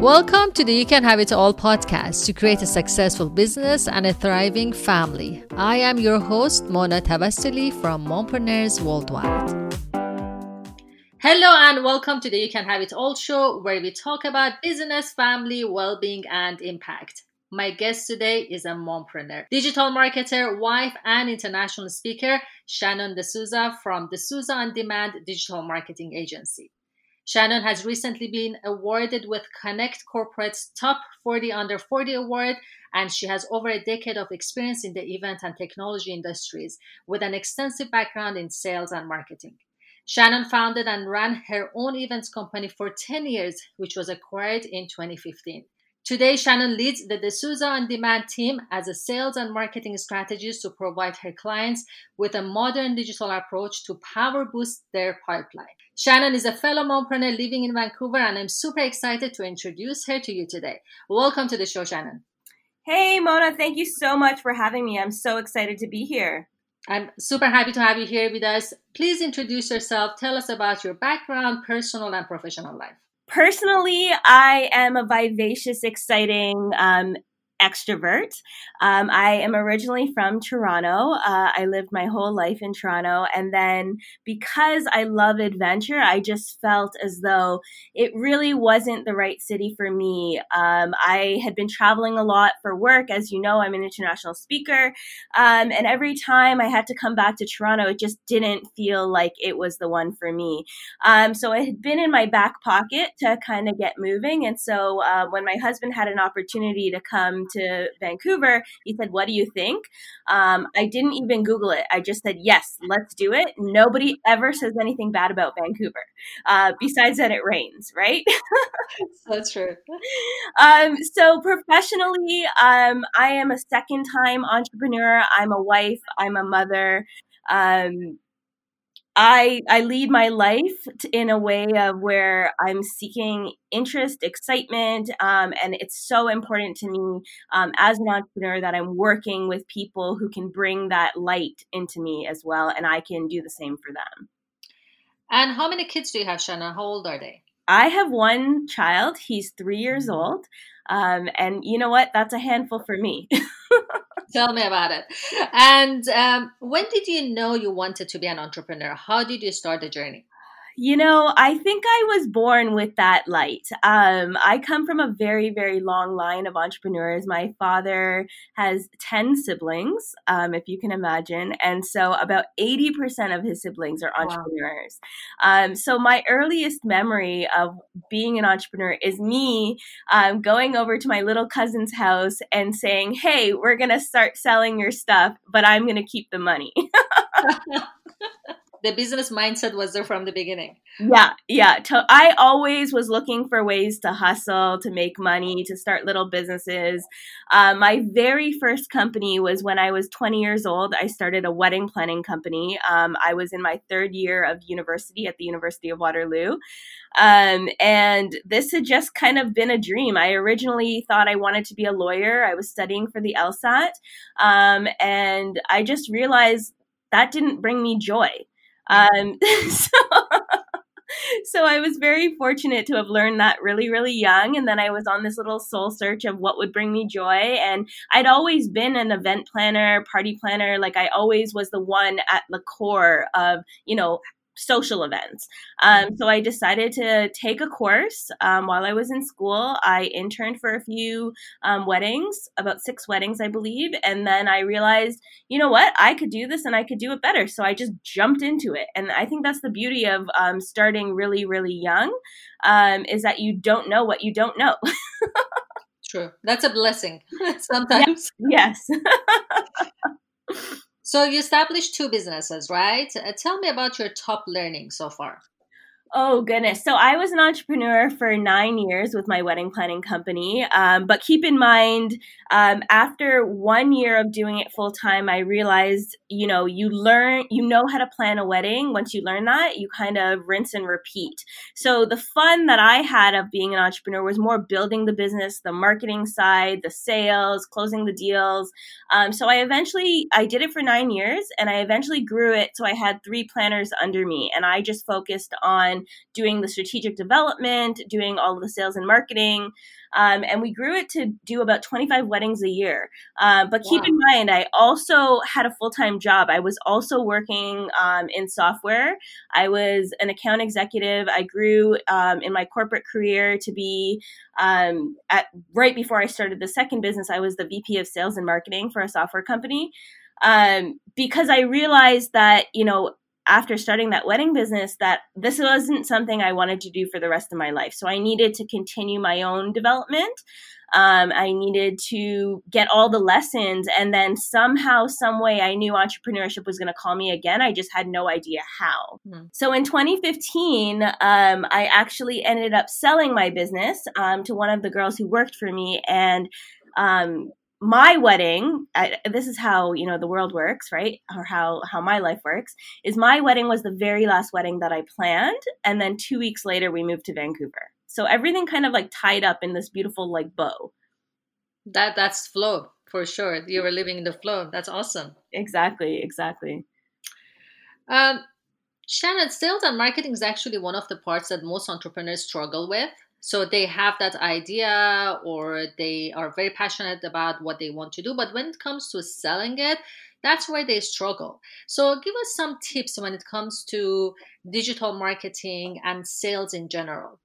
Welcome to the You Can Have It All podcast to create a successful business and a thriving family. I am your host, Mona Tabassuli from Mompreneurs Worldwide. Hello and welcome to the You Can Have It All show where we talk about business, family, well-being and impact. My guest today is a mompreneur, digital marketer, wife, and international speaker, Shannon D'Souza from D'Souza On Demand Digital Marketing Agency. Shannon has recently been awarded with Connect Corporate's Top 40 Under 40 Award, and she has over a decade of experience in the event and technology industries with an extensive background in sales and marketing. Shannon founded and ran her own events company for 10 years, which was acquired in 2015. Today, Shannon leads the D'Souza On Demand team as a sales and marketing strategist to provide her clients with a modern digital approach to power boost their pipeline. Shannon is a fellow mompreneur living in Vancouver, and I'm super excited to introduce her to you today. Welcome to the show, Shannon. Hey, Mona, thank you so much for having me. I'm so excited to be here. I'm super happy to have you here with us. Please introduce yourself. Tell us about your background, personal and professional life. Personally, I am a vivacious, exciting, um, extrovert. Um, I am originally from Toronto. Uh, I lived my whole life in Toronto. And then because I love adventure, I just felt as though it really wasn't the right city for me. Um, I had been traveling a lot for work. As you know, I'm an international speaker. Um, and every time I had to come back to Toronto, it just didn't feel like it was the one for me. Um, so it had been in my back pocket to kind of get moving. And so uh, when my husband had an opportunity to come to Vancouver, he said, What do you think? Um, I didn't even Google it. I just said, Yes, let's do it. Nobody ever says anything bad about Vancouver, uh, besides that it rains, right? That's true. Um, so, professionally, um, I am a second time entrepreneur. I'm a wife, I'm a mother. Um, I I lead my life in a way of where I'm seeking interest, excitement, um, and it's so important to me um, as an entrepreneur that I'm working with people who can bring that light into me as well, and I can do the same for them. And how many kids do you have, Shanna? How old are they? I have one child. He's three years old, um, and you know what? That's a handful for me. Tell me about it. And um, when did you know you wanted to be an entrepreneur? How did you start the journey? You know, I think I was born with that light. Um, I come from a very, very long line of entrepreneurs. My father has 10 siblings, um, if you can imagine. And so about 80% of his siblings are entrepreneurs. Wow. Um, so my earliest memory of being an entrepreneur is me um, going over to my little cousin's house and saying, Hey, we're going to start selling your stuff, but I'm going to keep the money. the business mindset was there from the beginning. Yeah, yeah. I always was looking for ways to hustle, to make money, to start little businesses. Uh, my very first company was when I was 20 years old. I started a wedding planning company. Um, I was in my third year of university at the University of Waterloo. Um, and this had just kind of been a dream. I originally thought I wanted to be a lawyer. I was studying for the LSAT. Um, and I just realized that didn't bring me joy. Um, so, so I was very fortunate to have learned that really, really young. And then I was on this little soul search of what would bring me joy. And I'd always been an event planner, party planner. Like I always was the one at the core of, you know, social events. Um, so I decided to take a course um, while I was in school. I interned for a few um, weddings, about six weddings, I believe. And then I realized, you know what, I could do this and I could do it better. So I just jumped into it. And I think that's the beauty of um, starting really, really young um, is that you don't know what you don't know. True. That's a blessing sometimes. Yes. yes. So you established two businesses, right? Uh, tell me about your top learning so far. Oh, goodness. So I was an entrepreneur for nine years with my wedding planning company. Um, but keep in mind, um, after one year of doing it full time, I realized, you know, you learn, you know how to plan a wedding. Once you learn that, you kind of rinse and repeat. So the fun that I had of being an entrepreneur was more building the business, the marketing side, the sales, closing the deals. Um, so I eventually, I did it for nine years and I eventually grew it. So I had three planners under me and I just focused on doing the strategic development, doing all of the sales and marketing. Um, and we grew it to do about 25 weddings a year. Uh, but wow. keep in mind, I also had a full time job. I was also working um, in software. I was an account executive. I grew um, in my corporate career to be um, at right before I started the second business. I was the VP of sales and marketing for a software company. Um, because I realized that, you know, after starting that wedding business that this wasn't something I wanted to do for the rest of my life. So I needed to continue my own development. Um, I needed to get all the lessons. And then somehow, some way, I knew entrepreneurship was going to call me again. I just had no idea how. Mm. So in 2015, um, I actually ended up selling my business um, to one of the girls who worked for me. And um, my wedding I, this is how you know the world works right? Or how how my life works is my wedding was the very last wedding that i planned and then two weeks later we moved to vancouver. So everything kind of like tied up in this beautiful like bow. That that's flow for sure. You were living in the flow. That's awesome. Exactly exactly. Um shannon sales and marketing is actually one of the parts that most entrepreneurs struggle with so they have that idea or they are very passionate about what they want to do but when it comes to selling it that's where they struggle. So give us some tips when it comes to digital marketing and sales in general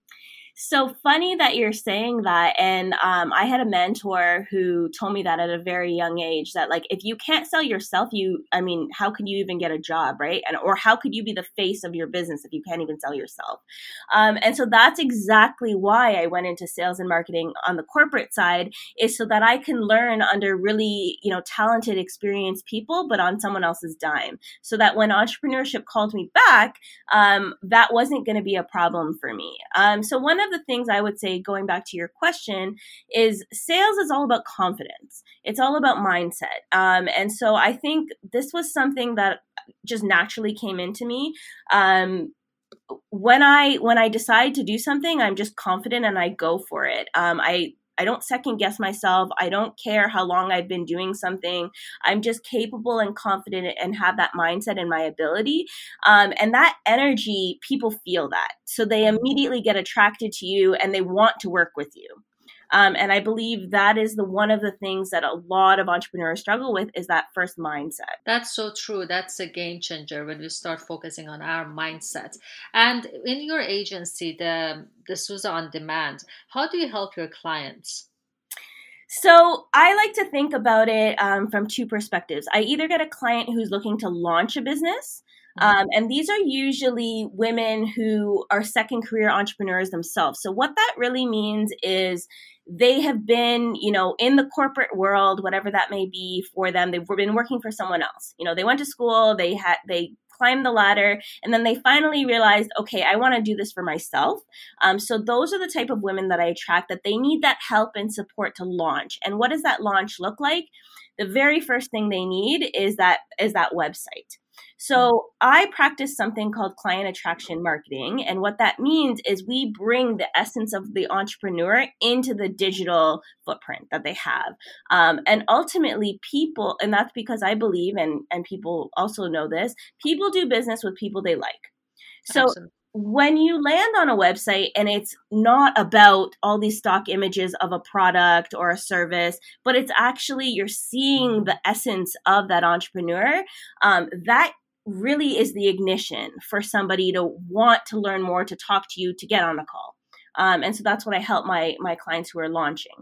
so funny that you're saying that. And um, I had a mentor who told me that at a very young age that like if you can't sell yourself, you I mean, how could you even get a job, right? And or how could you be the face of your business if you can't even sell yourself? Um, and so that's exactly why I went into sales and marketing on the corporate side is so that I can learn under really you know talented, experienced people, but on someone else's dime. So that when entrepreneurship called me back, um, that wasn't going to be a problem for me. Um, so one of the things I would say, going back to your question, is sales is all about confidence. It's all about mindset. Um, and so I think this was something that just naturally came into me. Um, when I when I decide to do something, I'm just confident and I go for it. Um, I I don't second guess myself. I don't care how long I've been doing something. I'm just capable and confident and have that mindset and my ability. Um, and that energy, people feel that. So they immediately get attracted to you and they want to work with you. Um, and I believe that is the one of the things that a lot of entrepreneurs struggle with is that first mindset. That's so true. That's a game changer when we start focusing on our mindset. And in your agency, the D'Souza on Demand, how do you help your clients? So I like to think about it um, from two perspectives. I either get a client who's looking to launch a business. Um, and these are usually women who are second career entrepreneurs themselves. So what that really means is they have been, you know, in the corporate world, whatever that may be for them. They've been working for someone else. You know, they went to school, they had, they climbed the ladder, and then they finally realized, okay, I want to do this for myself. Um, so those are the type of women that I attract that they need that help and support to launch. And what does that launch look like? The very first thing they need is that is that website. So I practice something called client attraction marketing. And what that means is we bring the essence of the entrepreneur into the digital footprint that they have. Um, and ultimately, people, and that's because I believe, and, and people also know this, people do business with people they like. So when you land on a website and it's not about all these stock images of a product or a service, but it's actually you're seeing the essence of that entrepreneur, um, that really is the ignition for somebody to want to learn more, to talk to you, to get on a call. Um, and so that's what I help my my clients who are launching.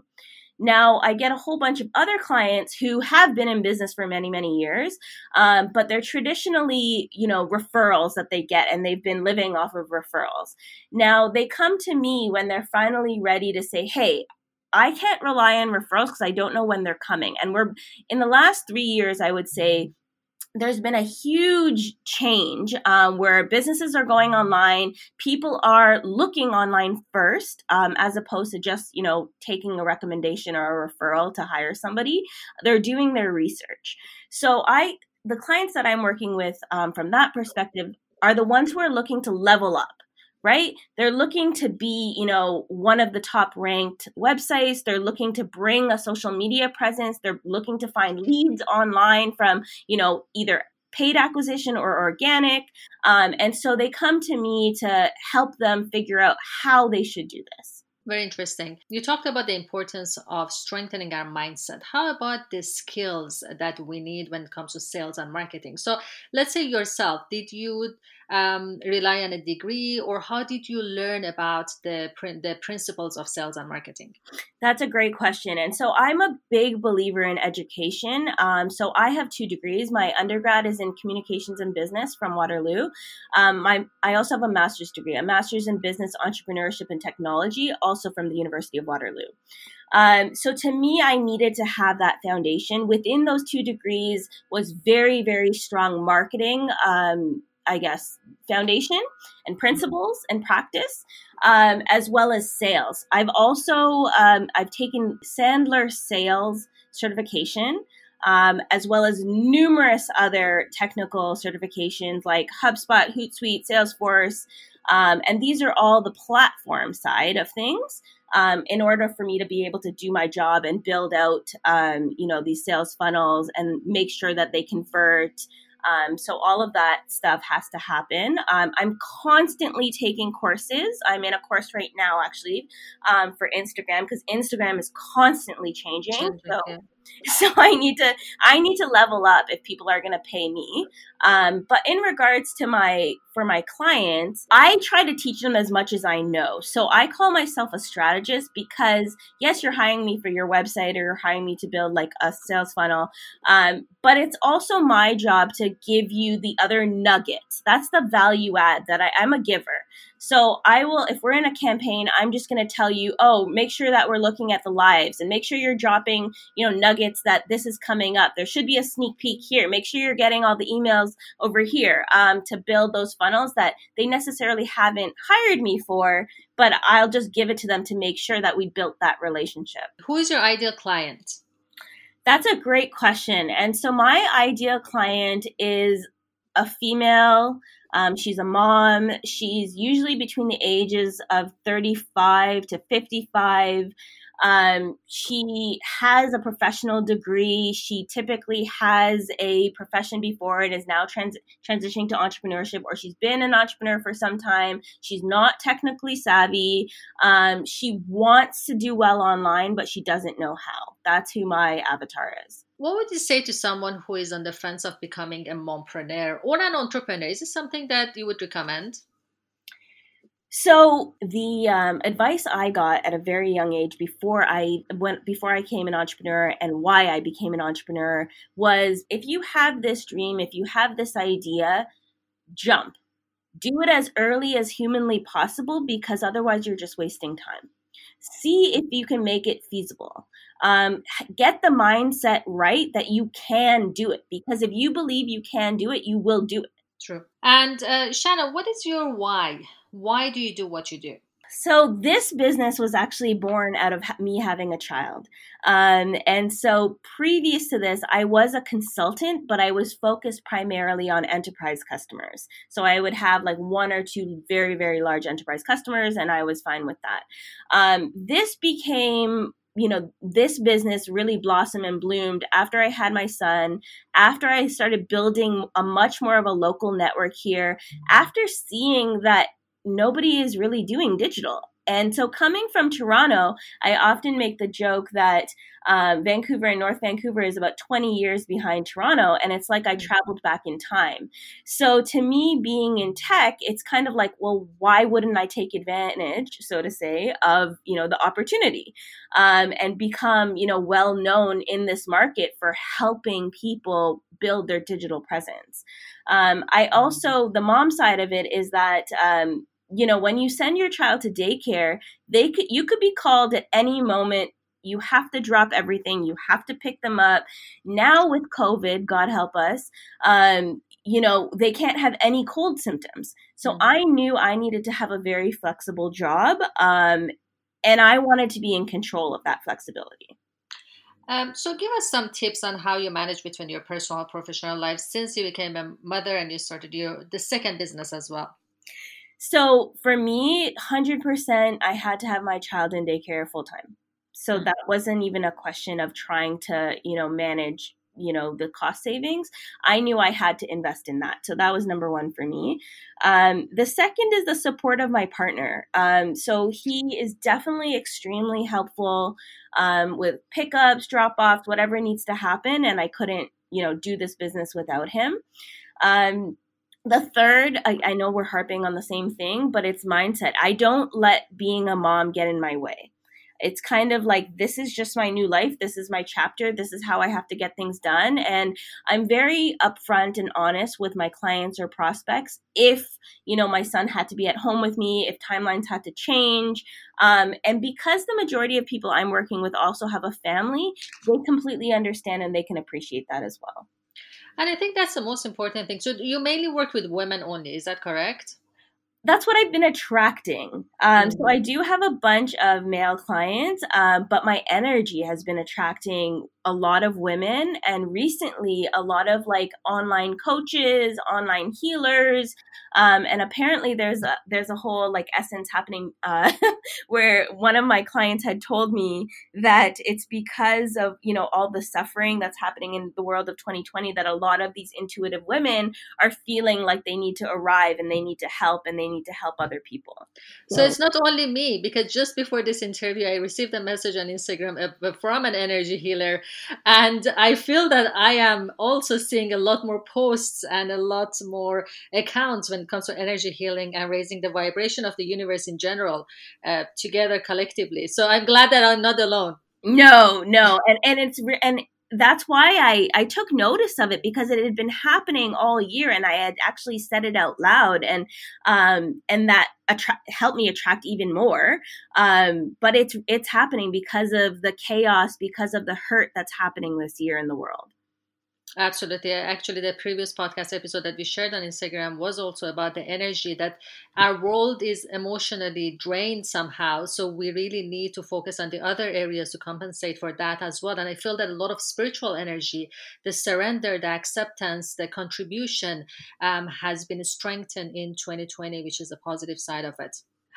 Now, I get a whole bunch of other clients who have been in business for many, many years, um, but they're traditionally, you know, referrals that they get and they've been living off of referrals. Now, they come to me when they're finally ready to say, hey, I can't rely on referrals because I don't know when they're coming. And we're in the last three years, I would say there's been a huge change um, where businesses are going online. People are looking online first um, as opposed to just you know taking a recommendation or a referral to hire somebody. They're doing their research. So i the clients that i'm working with um, from that perspective are the ones who are looking to level up right? They're looking to be, you know, one of the top ranked websites. They're looking to bring a social media presence. They're looking to find leads online from, you know, either paid acquisition or organic. Um, and so they come to me to help them figure out how they should do this. Very interesting. You talked about the importance of strengthening our mindset. How about the skills that we need when it comes to sales and marketing? So, let's say yourself, did you um, rely on a degree, or how did you learn about the the principles of sales and marketing? That's a great question, and so I'm a big believer in education. Um, so I have two degrees. My undergrad is in communications and business from Waterloo. Um, my I also have a master's degree, a master's in business entrepreneurship and technology, also from the University of Waterloo. Um, so to me, I needed to have that foundation. Within those two degrees was very, very strong marketing um, I guess, foundation and principles and practice, um, as well as sales. I've also um, I've taken Sandler sales certification. Um, as well as numerous other technical certifications like HubSpot, Hootsuite, Salesforce, um, and these are all the platform side of things. Um, in order for me to be able to do my job and build out, um, you know, these sales funnels and make sure that they convert um, so all of that stuff has to happen. Um, I'm constantly taking courses. I'm in a course right now, actually, um, for Instagram because Instagram is constantly changing. changing so yeah. so i need to i need to level up if people are going to pay me. Um, but in regards to my for my clients i try to teach them as much as i know. So i call myself a strategist because yes you're hiring me for your website or you're hiring me to build like a sales funnel um, but it's also my job to give you the other nuggets. That's the value add that I, i'm a giver so I will, if we're in a campaign, I'm just going to tell you, oh, make sure that we're looking at the lives and make sure you're dropping, you know, nuggets that this is coming up. There should be a sneak peek here. Make sure you're getting all the emails over here um, to build those funnels that they necessarily haven't hired me for, but I'll just give it to them to make sure that we built that relationship. Who is your ideal client? That's a great question. And so my ideal client is a female um, she's a mom. She's usually between the ages of 35 to 55. Um, she has a professional degree. She typically has a profession before and is now trans- transitioning to entrepreneurship, or she's been an entrepreneur for some time. She's not technically savvy. Um, she wants to do well online, but she doesn't know how. That's who my avatar is. What would you say to someone who is on the fence of becoming a mompreneur or an entrepreneur? Is this something that you would recommend? So the um, advice I got at a very young age before I went before I became an entrepreneur and why I became an entrepreneur was if you have this dream, if you have this idea, jump. Do it as early as humanly possible because otherwise you're just wasting time. See if you can make it feasible. Um, get the mindset right that you can do it because if you believe you can do it, you will do it. True. And uh, Shanna, what is your why? Why do you do what you do? So this business was actually born out of me having a child. Um, and so previous to this, I was a consultant, but I was focused primarily on enterprise customers. So I would have like one or two very, very large enterprise customers, and I was fine with that. Um, this became you know, this business really blossomed and bloomed after I had my son, after I started building a much more of a local network here, after seeing that nobody is really doing digital. And so, coming from Toronto, I often make the joke that uh, Vancouver and North Vancouver is about 20 years behind Toronto, and it's like I mm. traveled back in time. So, to me, being in tech, it's kind of like, well, why wouldn't I take advantage, so to say, of you know the opportunity, um, and become you know well known in this market for helping people build their digital presence. Um, I mm. also the mom side of it is that. You know when you send your child to daycare they could you could be called at any moment. You have to drop everything. You have to pick them up. Now with covid god help us um, you know they can't have any cold symptoms. So mm-hmm. i knew i needed to have a very flexible job um, and i wanted to be in control of that flexibility. Um, so give us some tips on how you manage between your personal and professional life since you became a mother and you started your the second business as well so for me, 100%, I had to have my child in daycare full time. So mm-hmm. that wasn't even a question of trying to, you know, manage you know the cost savings. I knew i had to invest in that. So that was number one for me. Um, the second is the support of my partner. Um, so he is definitely extremely helpful um, with pickups drop offs whatever needs to happen and i couldn't you know do this business without him. Um, the third I, I know we're harping on the same thing but it's mindset. I don't let being a mom get in my way. It's kind of like this is just my new life. This is my chapter. This is how i have to get things done. And i'm very upfront and honest with my clients or prospects. If you know my son had to be at home with me if timelines had to change um, and because the majority of people i'm working with also have a family they completely understand and they can appreciate that as well and i think that's the most important thing. So you mainly work with women only is that correct that's what I've been attracting. Um, So I do have a bunch of male clients, um, but my energy has been attracting a lot of women and recently a lot of like online coaches online healers um, and apparently there's a there's a whole like essence happening uh, where one of my clients had told me that it's because of you know all the suffering that's happening in the world of 2020 that a lot of these intuitive women are feeling like they need to arrive and they need to help and they need to help other people so, it's not only me because just before this interview i received a message on instagram uh, from an energy healer and I feel that I am also seeing a lot more posts and a lot more accounts when it comes to energy healing and raising the vibration of the universe in general uh, together collectively. So I'm glad that I'm not alone. No, no, and and it's and that's why I, I took notice of it because it had been happening all year and I had actually said it out loud and um and that attra- helped me attract even more. Um but it's it's happening because of the chaos because of the hurt that's happening this year in the world Absolutely. Actually, the previous podcast episode that we shared on Instagram was also about the energy that our world is emotionally drained somehow. So we really need to focus on the other areas to compensate for that as well. And I feel that a lot of spiritual energy, the surrender, the acceptance, the contribution um, has been strengthened in 2020, which is a positive side of it.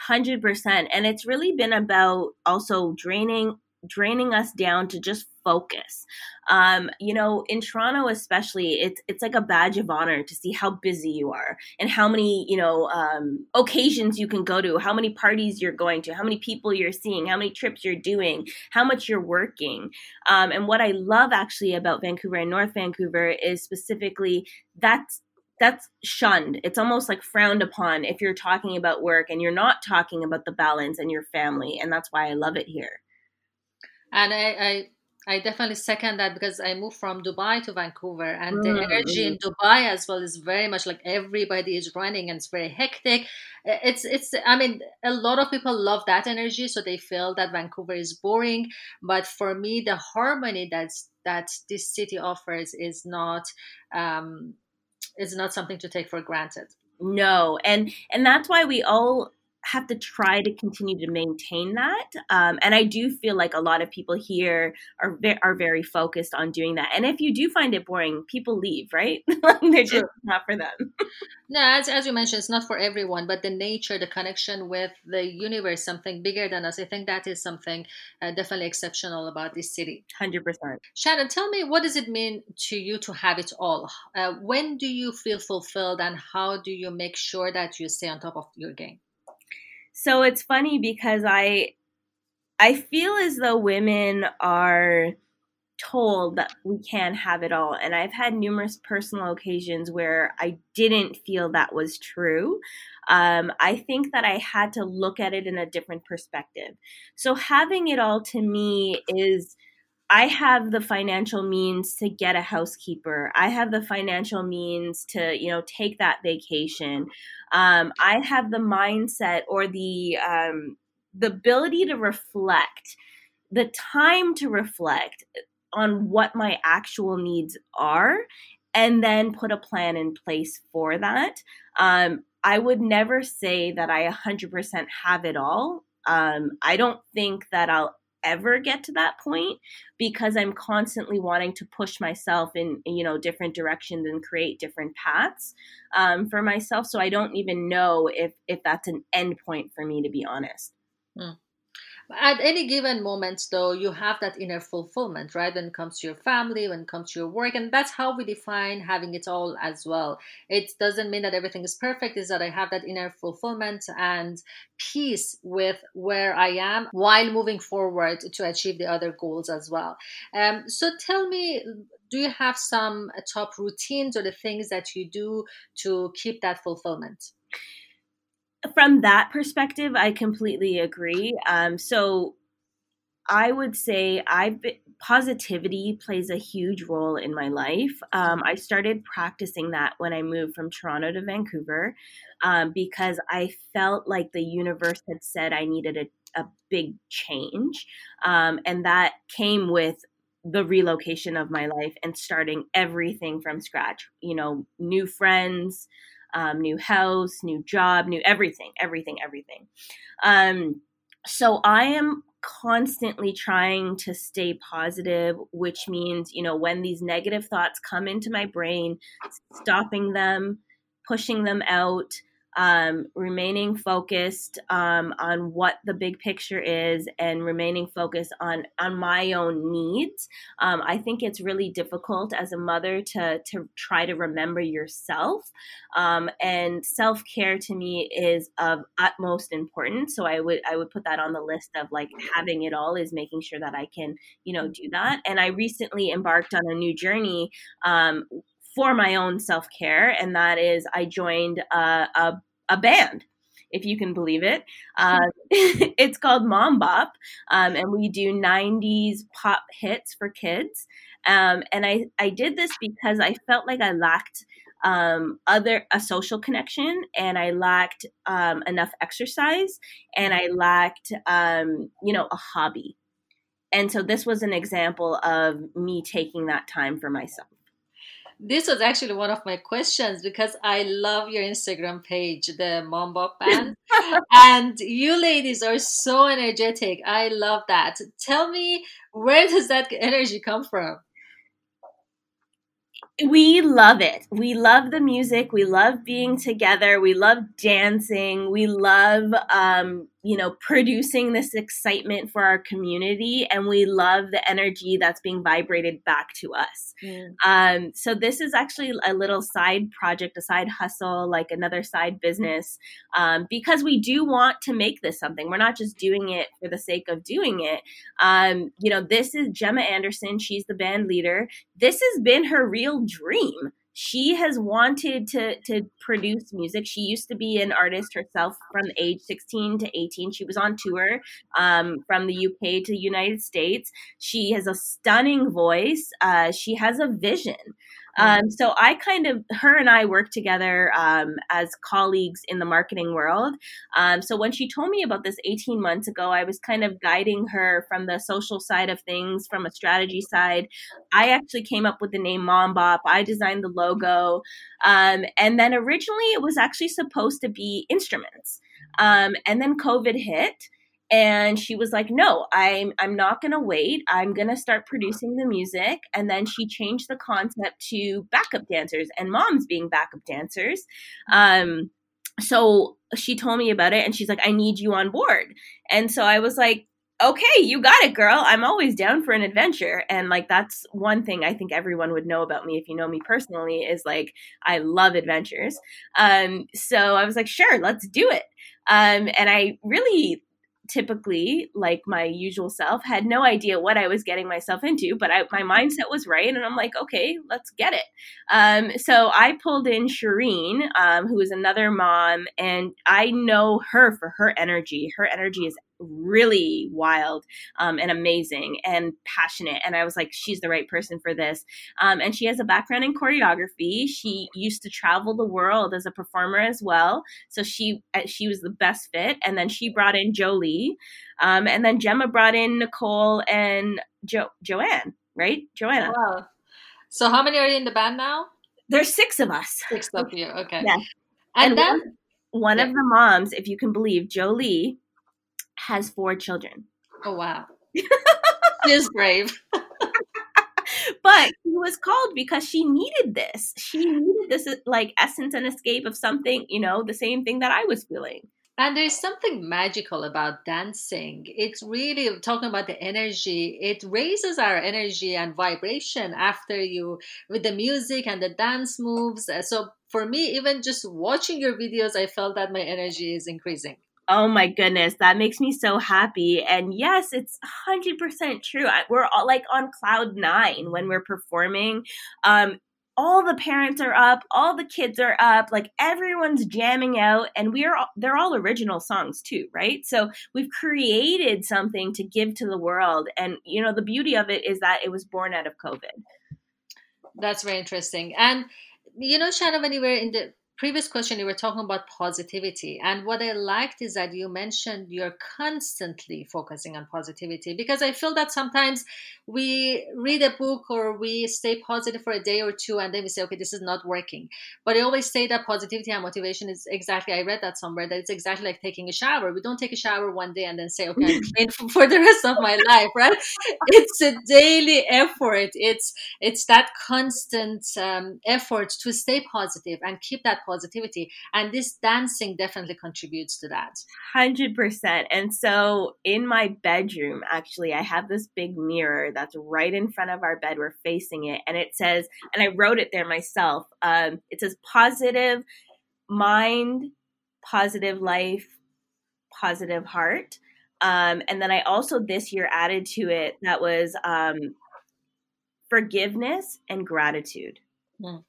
100%. And it's really been about also draining draining us down to just focus. Um, you know, in Toronto especially, it's it's like a badge of honor to see how busy you are and how many you know um, occasions you can go to, how many parties you're going to, how many people you're seeing, how many trips you're doing, how much you're working. Um, and what I love actually about Vancouver and North Vancouver is specifically that's that's shunned. It's almost like frowned upon if you're talking about work and you're not talking about the balance and your family. And that's why I love it here. And I, I I definitely second that because I moved from Dubai to Vancouver, and the energy in mm-hmm. Dubai as well is very much like everybody is running and it's very hectic. It's it's I mean a lot of people love that energy, so they feel that Vancouver is boring. But for me, the harmony that's that this city offers is not um, is not something to take for granted. No, and and that's why we all have to try to continue to maintain that. Um, and I do feel like a lot of people here are ve- are very focused on doing that. And if you do find it boring, people leave, right? They're just not for them. no, as, as you mentioned, it's not for everyone, but the nature, the connection with the universe, something bigger than us, I think that is something uh, definitely exceptional about this city. 100%. Shannon, tell me, what does it mean to you to have it all? Uh, when do you feel fulfilled and how do you make sure that you stay on top of your game? So it's funny because I I feel as though women are told that we can have it all. And I've had numerous personal occasions where I didn't feel that was true. Um, I think that I had to look at it in a different perspective. So having it all to me is I have the financial means to get a housekeeper. I have the financial means to, you know, take that vacation. Um, I have the mindset or the um, the ability to reflect, the time to reflect on what my actual needs are, and then put a plan in place for that. Um, I would never say that I 100% have it all. Um, I don't think that I'll ever get to that point because I'm constantly wanting to push myself in you know different directions and create different paths um, for myself. So I don't even know if if that's an end point for me to be honest. Hmm. At any given moment, though, you have that inner fulfillment, right? When it comes to your family, when it comes to your work, and that's how we define having it all as well. It doesn't mean that everything is perfect. Is that I have that inner fulfillment and peace with where I am while moving forward to achieve the other goals as well. Um, so tell me, do you have some top routines or the things that you do to keep that fulfillment? From that perspective, I completely agree. Um, so I would say been, positivity plays a huge role in my life. Um, I started practicing that when I moved from Toronto to Vancouver um, because I felt like the universe had said I needed a, a big change. Um, and that came with the relocation of my life and starting everything from scratch. You know, new friends, um, new house, new job, new everything, everything, everything. Um, so I am constantly trying to stay positive, which means, you know, when these negative thoughts come into my brain, stopping them, pushing them out, um, remaining focused um, on what the big picture is and remaining focused on on my own needs. Um, I think it's really difficult as a mother to to try to remember yourself, um, and self care to me is of utmost importance. So I would I would put that on the list of like having it all is making sure that I can you know do that. And I recently embarked on a new journey um, for my own self care, and that is I joined a, a, a band if you can believe it. Uh, it's called Mom Bop, um, and we do 90s pop hits for kids. Um, and I, I did this because I felt like I lacked um, other a social connection, and I lacked um, enough exercise, and I lacked um, you know a hobby. And so this was an example of me taking that time for myself this was actually one of my questions because I love your Instagram page, the Mom Bop Band. and you ladies are so energetic. I love that. Tell me, where does that energy come from? we love it. We love the music. We love being together. We love dancing. We love, um, you know, producing this excitement for our community. And we love the energy that's being vibrated back to us. Mm. Um, so, this is actually a little side project, a side hustle, like another side business, um, because we do want to make this something. We're not just doing it for the sake of doing it. Um, you know, this is Gemma Anderson. She's the band leader. This has been her real dream she has wanted to to produce music. She used to be an artist herself from age 16 to 18. She was on tour um, from the UK to the United States. She has a stunning voice. Uh, she has a vision. Um, so I kind of, her and I work together um, as colleagues in the marketing world. Um, so when she told me about this 18 months ago, I was kind of guiding her from the social side of things, from a strategy side. I actually came up with the name Mom Bop. I designed the logo. Um, and then originally it was actually supposed to be instruments. Um, and then COVID hit and she was like no i'm i'm not going to wait. I'm going to start producing the music. And then she changed the concept to backup dancers and moms being backup dancers. Um so she told me about it and she's like i need you on board. And so i was like okay you got it girl. I'm always down for an adventure. And like that's one thing i think everyone would know about me if you know me personally is like i love adventures. Um so i was like sure let's do it. Um and i really typically like my usual self had no idea what i was getting myself into but I, my mindset was right and i'm like okay let's get it. Um, so i pulled in shireen um, who is another mom and i know her for her energy. Her energy is really wild um, and amazing and passionate. And I was like, she's the right person for this. Um, and she has a background in choreography. She used to travel the world as a performer as well. So she uh, she was the best fit. And then she brought in Jolie, um, and then Gemma brought in Nicole and jo- Joanne. Right, Joanna. Wow. So how many are you in the band now? There's six of us. Six of you. Okay. Yeah. And, and then one, one yeah. of the moms, if you can believe, Jolie has four children. Oh wow. she is brave. but she was called because she needed this. She needed this like essence and escape of something, you know, the same thing that I was feeling. And there's something magical about dancing. It's really talking about the energy. It raises our energy and vibration after you with the music and the dance moves. So for me, even just watching your videos, I felt that my energy is increasing. Oh my goodness, that makes me so happy. And yes, it's 100% true. We're all like on cloud nine when we're performing. Um, all the parents are up, all the kids are up, like everyone's jamming out and we're all, they're all original songs too, right? So we've created something to give to the world and you know the beauty of it is that it was born out of COVID. That's very interesting. And you know Shannon when you were in the previous question you were talking about positivity and what i liked is that you mentioned you're constantly focusing on positivity because i feel that sometimes we read a book or we stay positive for a day or two and then we say okay this is not working. But i always say that positivity and motivation is exactly i read that somewhere that it's exactly like taking a shower. We don't take a shower one day and then say okay i'm clean for the rest of my life right? It's a daily effort. It's it's that constant um, effort to stay positive and keep that positivity. And this dancing definitely contributes to that. 100%. And so in my bedroom, actually, I have this big mirror that's right in front of our bed. We're facing it. And it says, and I wrote it there myself um, it says positive mind, positive life, positive heart. Um, and then I also this year added to it that was um, forgiveness and gratitude. Mm.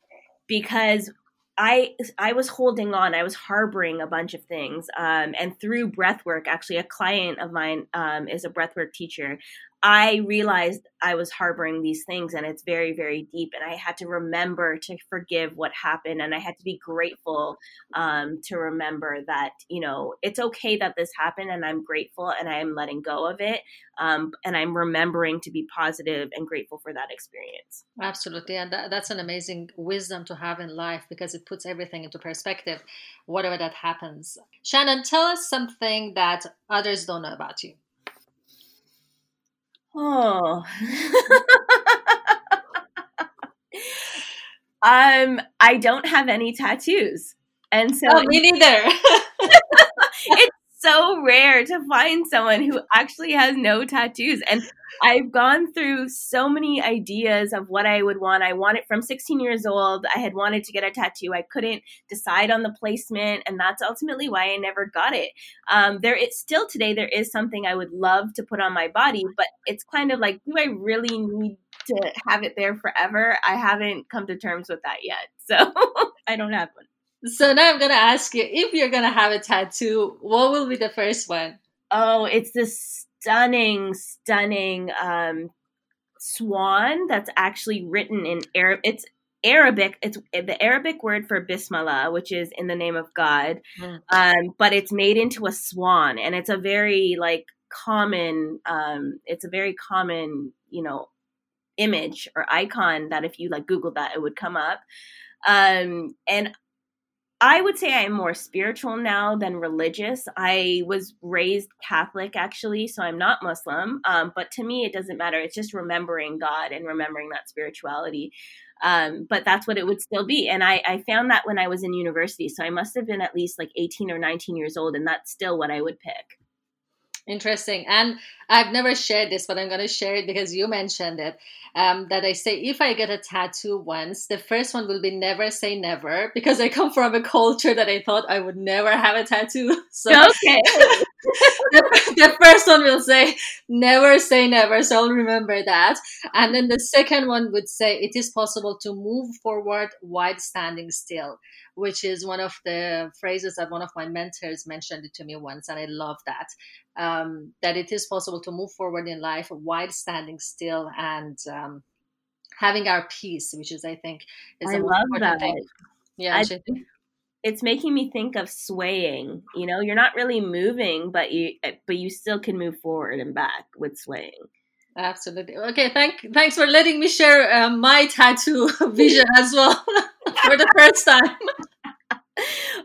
Because I I was holding on. I was harboring a bunch of things. Um, and through breath work, actually, a client of mine um, is a breathwork teacher. I realized I was harboring these things and it's very, very deep. And I had to remember to forgive what happened. And I had to be grateful um, to remember that, you know, it's okay that this happened and I'm grateful and I am letting go of it. Um, and I'm remembering to be positive and grateful for that experience. Absolutely. And that, that's an amazing wisdom to have in life because it puts everything into perspective, whatever that happens. Shannon, tell us something that others don't know about you. Oh. um, I don't have any tattoos. And so oh, me neither. so rare to find someone who actually has no tattoos. And I've gone through so many ideas of what I would want. I wanted from 16 years old, I had wanted to get a tattoo. I couldn't decide on the placement, and that's ultimately why I never got it. Um, still today, there is something I would love to put on my body, but it's kind of like, do I really need to have it there forever? I haven't come to terms with that yet. So I don't have one. So now I'm gonna ask you if you're gonna have a tattoo, what will be the first one? Oh, it's this stunning, stunning um, swan that's actually written in Arab. It's Arabic. It's the Arabic word for Bismillah, which is in the name of God. Mm. Um, but it's made into a swan, and it's a very like common. Um, it's a very common, you know, image or icon that if you like Google that, it would come up. Um, and I would say I'm more spiritual now than religious. I was raised Catholic, actually, so I'm not Muslim. Um, but to me, it doesn't matter. It's just remembering God and remembering that spirituality. Um, but that's what it would still be. And I, I found that when I was in university. So I must have been at least like 18 or 19 years old, and that's still what I would pick. Interesting. And I've never shared this, but I'm going to share it because you mentioned it. Um, that I say if I get a tattoo once, the first one will be never say never because I come from a culture that I thought I would never have a tattoo. So okay. The, the first one will say never say never. So I'll remember that. And then the second one would say it is possible to move forward while standing still which is one of the phrases that one of my mentors mentioned it to me once, and I love that. Um, that it is possible to move forward in life while standing still and um, having our peace, which is, I think, is I love that. Thing. Yeah, I, it's making me think of swaying. You know, you're not really moving, but you but you still can move forward and back with swaying. Absolutely. Okay, thank thanks for letting me share uh, my tattoo vision as well for the first time.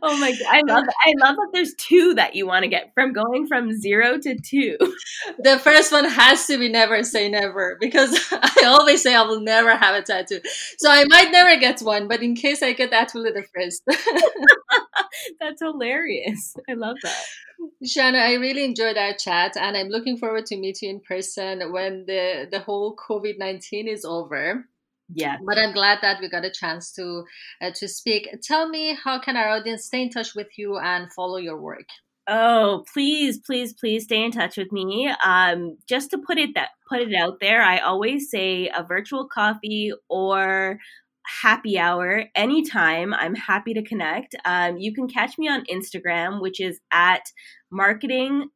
oh my god, I love I love that there's two that you want to get from going from zero to two. The first one has to be never say never because I always say I will never have a tattoo. So I might never get one, but in case I get that, will be the first. That's hilarious. I love that. Shanna, I really enjoyed our chat and I'm looking forward to meet you in person when the, the whole COVID 19 is over. Yeah. But I'm glad that we got a chance to uh, to speak. Tell me how can our audience stay in touch with you and follow your work? Oh, please, please, please stay in touch with me. Um, just to put it that put it out there, I always say a virtual coffee or happy hour anytime. I'm happy to connect. Um, you can catch me on Instagram, which is at marketing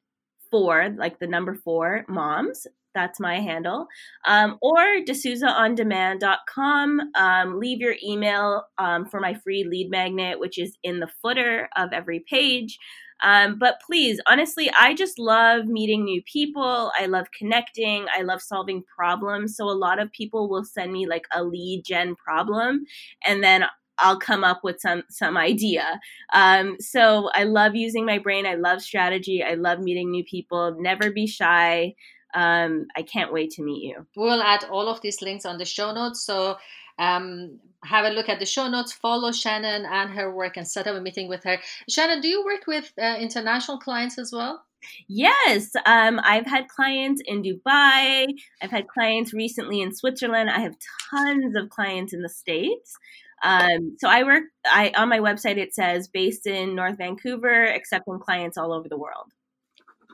for like the number four moms. That's my handle. Um, or DeSouzaOnDemand.com. Um, leave your email um, for my free lead magnet, which is in the footer of every page. Um, but please, honestly, I just love meeting new people. I love connecting. I love solving problems. So a lot of people will send me like a lead gen problem, and then I'll come up with some some idea. Um, so I love using my brain. I love strategy. I love meeting new people. Never be shy. Um, I can't wait to meet you. We'll add all of these links on the show notes. So um, have a look at the show notes, follow Shannon and her work, and set up a meeting with her. Shannon, do you work with uh, international clients as well? Yes, um, I've had clients in Dubai. I've had clients recently in Switzerland. I have tons of clients in the States. Um, so I work. I on my website it says based in North Vancouver, accepting clients all over the world.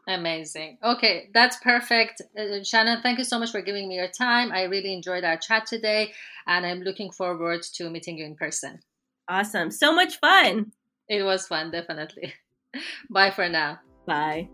Amazing. Okay, that's perfect. Uh, Shannon, thank you so much for giving me your time. I really enjoyed our chat today, and I'm looking forward to meeting you in person. Awesome. So much fun. It was fun, definitely. Bye for now. Bye.